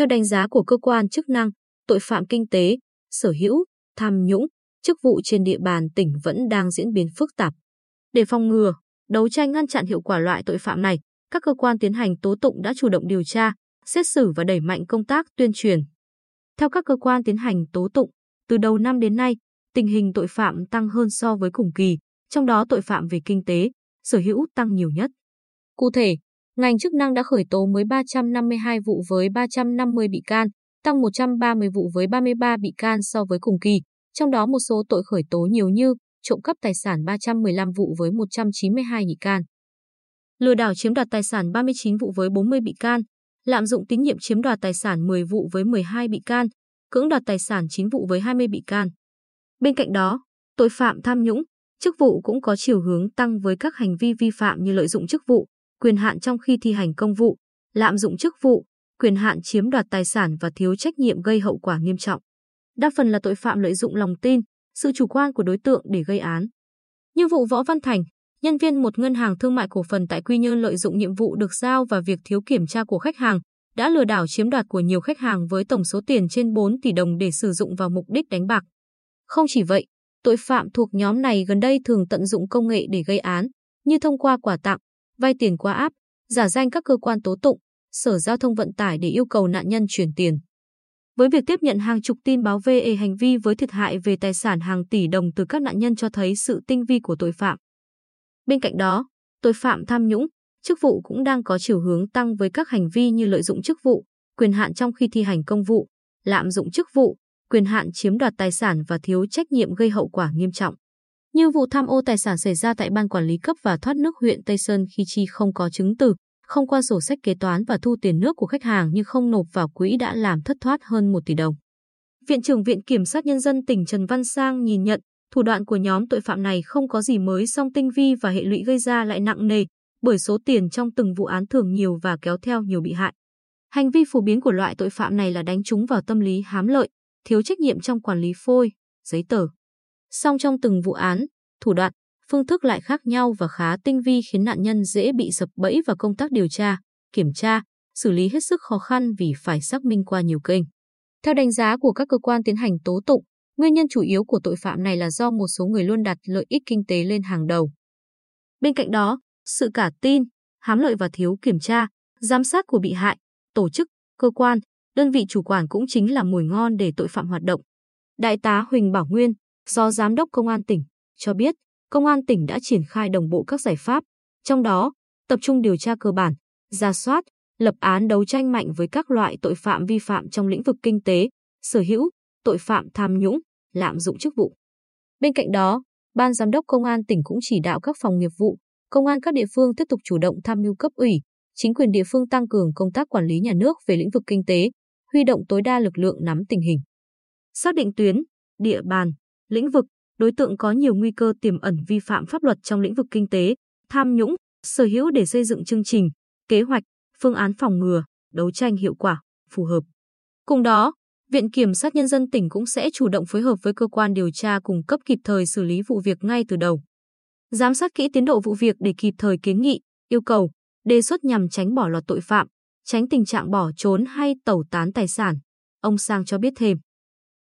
Theo đánh giá của cơ quan chức năng, tội phạm kinh tế, sở hữu, tham nhũng, chức vụ trên địa bàn tỉnh vẫn đang diễn biến phức tạp. Để phòng ngừa, đấu tranh ngăn chặn hiệu quả loại tội phạm này, các cơ quan tiến hành tố tụng đã chủ động điều tra, xét xử và đẩy mạnh công tác tuyên truyền. Theo các cơ quan tiến hành tố tụng, từ đầu năm đến nay, tình hình tội phạm tăng hơn so với cùng kỳ, trong đó tội phạm về kinh tế, sở hữu tăng nhiều nhất. Cụ thể, ngành chức năng đã khởi tố mới 352 vụ với 350 bị can, tăng 130 vụ với 33 bị can so với cùng kỳ, trong đó một số tội khởi tố nhiều như trộm cắp tài sản 315 vụ với 192 bị can, lừa đảo chiếm đoạt tài sản 39 vụ với 40 bị can, lạm dụng tín nhiệm chiếm đoạt tài sản 10 vụ với 12 bị can, cưỡng đoạt tài sản 9 vụ với 20 bị can. Bên cạnh đó, tội phạm tham nhũng, chức vụ cũng có chiều hướng tăng với các hành vi vi phạm như lợi dụng chức vụ, quyền hạn trong khi thi hành công vụ, lạm dụng chức vụ, quyền hạn chiếm đoạt tài sản và thiếu trách nhiệm gây hậu quả nghiêm trọng. Đa phần là tội phạm lợi dụng lòng tin, sự chủ quan của đối tượng để gây án. Như vụ Võ Văn Thành, nhân viên một ngân hàng thương mại cổ phần tại Quy Nhơn lợi dụng nhiệm vụ được giao và việc thiếu kiểm tra của khách hàng, đã lừa đảo chiếm đoạt của nhiều khách hàng với tổng số tiền trên 4 tỷ đồng để sử dụng vào mục đích đánh bạc. Không chỉ vậy, tội phạm thuộc nhóm này gần đây thường tận dụng công nghệ để gây án, như thông qua quà tặng, vay tiền qua app, giả danh các cơ quan tố tụng, sở giao thông vận tải để yêu cầu nạn nhân chuyển tiền. Với việc tiếp nhận hàng chục tin báo về hành vi với thiệt hại về tài sản hàng tỷ đồng từ các nạn nhân cho thấy sự tinh vi của tội phạm. Bên cạnh đó, tội phạm tham nhũng, chức vụ cũng đang có chiều hướng tăng với các hành vi như lợi dụng chức vụ, quyền hạn trong khi thi hành công vụ, lạm dụng chức vụ, quyền hạn chiếm đoạt tài sản và thiếu trách nhiệm gây hậu quả nghiêm trọng. Như vụ tham ô tài sản xảy ra tại Ban Quản lý cấp và thoát nước huyện Tây Sơn khi chi không có chứng từ, không qua sổ sách kế toán và thu tiền nước của khách hàng nhưng không nộp vào quỹ đã làm thất thoát hơn 1 tỷ đồng. Viện trưởng Viện Kiểm sát Nhân dân tỉnh Trần Văn Sang nhìn nhận thủ đoạn của nhóm tội phạm này không có gì mới song tinh vi và hệ lụy gây ra lại nặng nề bởi số tiền trong từng vụ án thường nhiều và kéo theo nhiều bị hại. Hành vi phổ biến của loại tội phạm này là đánh trúng vào tâm lý hám lợi, thiếu trách nhiệm trong quản lý phôi, giấy tờ. Song trong từng vụ án, thủ đoạn, phương thức lại khác nhau và khá tinh vi khiến nạn nhân dễ bị sập bẫy và công tác điều tra, kiểm tra, xử lý hết sức khó khăn vì phải xác minh qua nhiều kênh. Theo đánh giá của các cơ quan tiến hành tố tụng, nguyên nhân chủ yếu của tội phạm này là do một số người luôn đặt lợi ích kinh tế lên hàng đầu. Bên cạnh đó, sự cả tin, hám lợi và thiếu kiểm tra, giám sát của bị hại, tổ chức, cơ quan, đơn vị chủ quản cũng chính là mùi ngon để tội phạm hoạt động. Đại tá Huỳnh Bảo Nguyên, do Giám đốc Công an tỉnh, cho biết Công an tỉnh đã triển khai đồng bộ các giải pháp, trong đó tập trung điều tra cơ bản, ra soát, lập án đấu tranh mạnh với các loại tội phạm vi phạm trong lĩnh vực kinh tế, sở hữu, tội phạm tham nhũng, lạm dụng chức vụ. Bên cạnh đó, Ban Giám đốc Công an tỉnh cũng chỉ đạo các phòng nghiệp vụ, công an các địa phương tiếp tục chủ động tham mưu cấp ủy, chính quyền địa phương tăng cường công tác quản lý nhà nước về lĩnh vực kinh tế, huy động tối đa lực lượng nắm tình hình. Xác định tuyến, địa bàn, lĩnh vực, đối tượng có nhiều nguy cơ tiềm ẩn vi phạm pháp luật trong lĩnh vực kinh tế, tham nhũng, sở hữu để xây dựng chương trình, kế hoạch, phương án phòng ngừa, đấu tranh hiệu quả, phù hợp. Cùng đó, Viện Kiểm sát Nhân dân tỉnh cũng sẽ chủ động phối hợp với cơ quan điều tra cung cấp kịp thời xử lý vụ việc ngay từ đầu. Giám sát kỹ tiến độ vụ việc để kịp thời kiến nghị, yêu cầu, đề xuất nhằm tránh bỏ lọt tội phạm, tránh tình trạng bỏ trốn hay tẩu tán tài sản. Ông Sang cho biết thêm.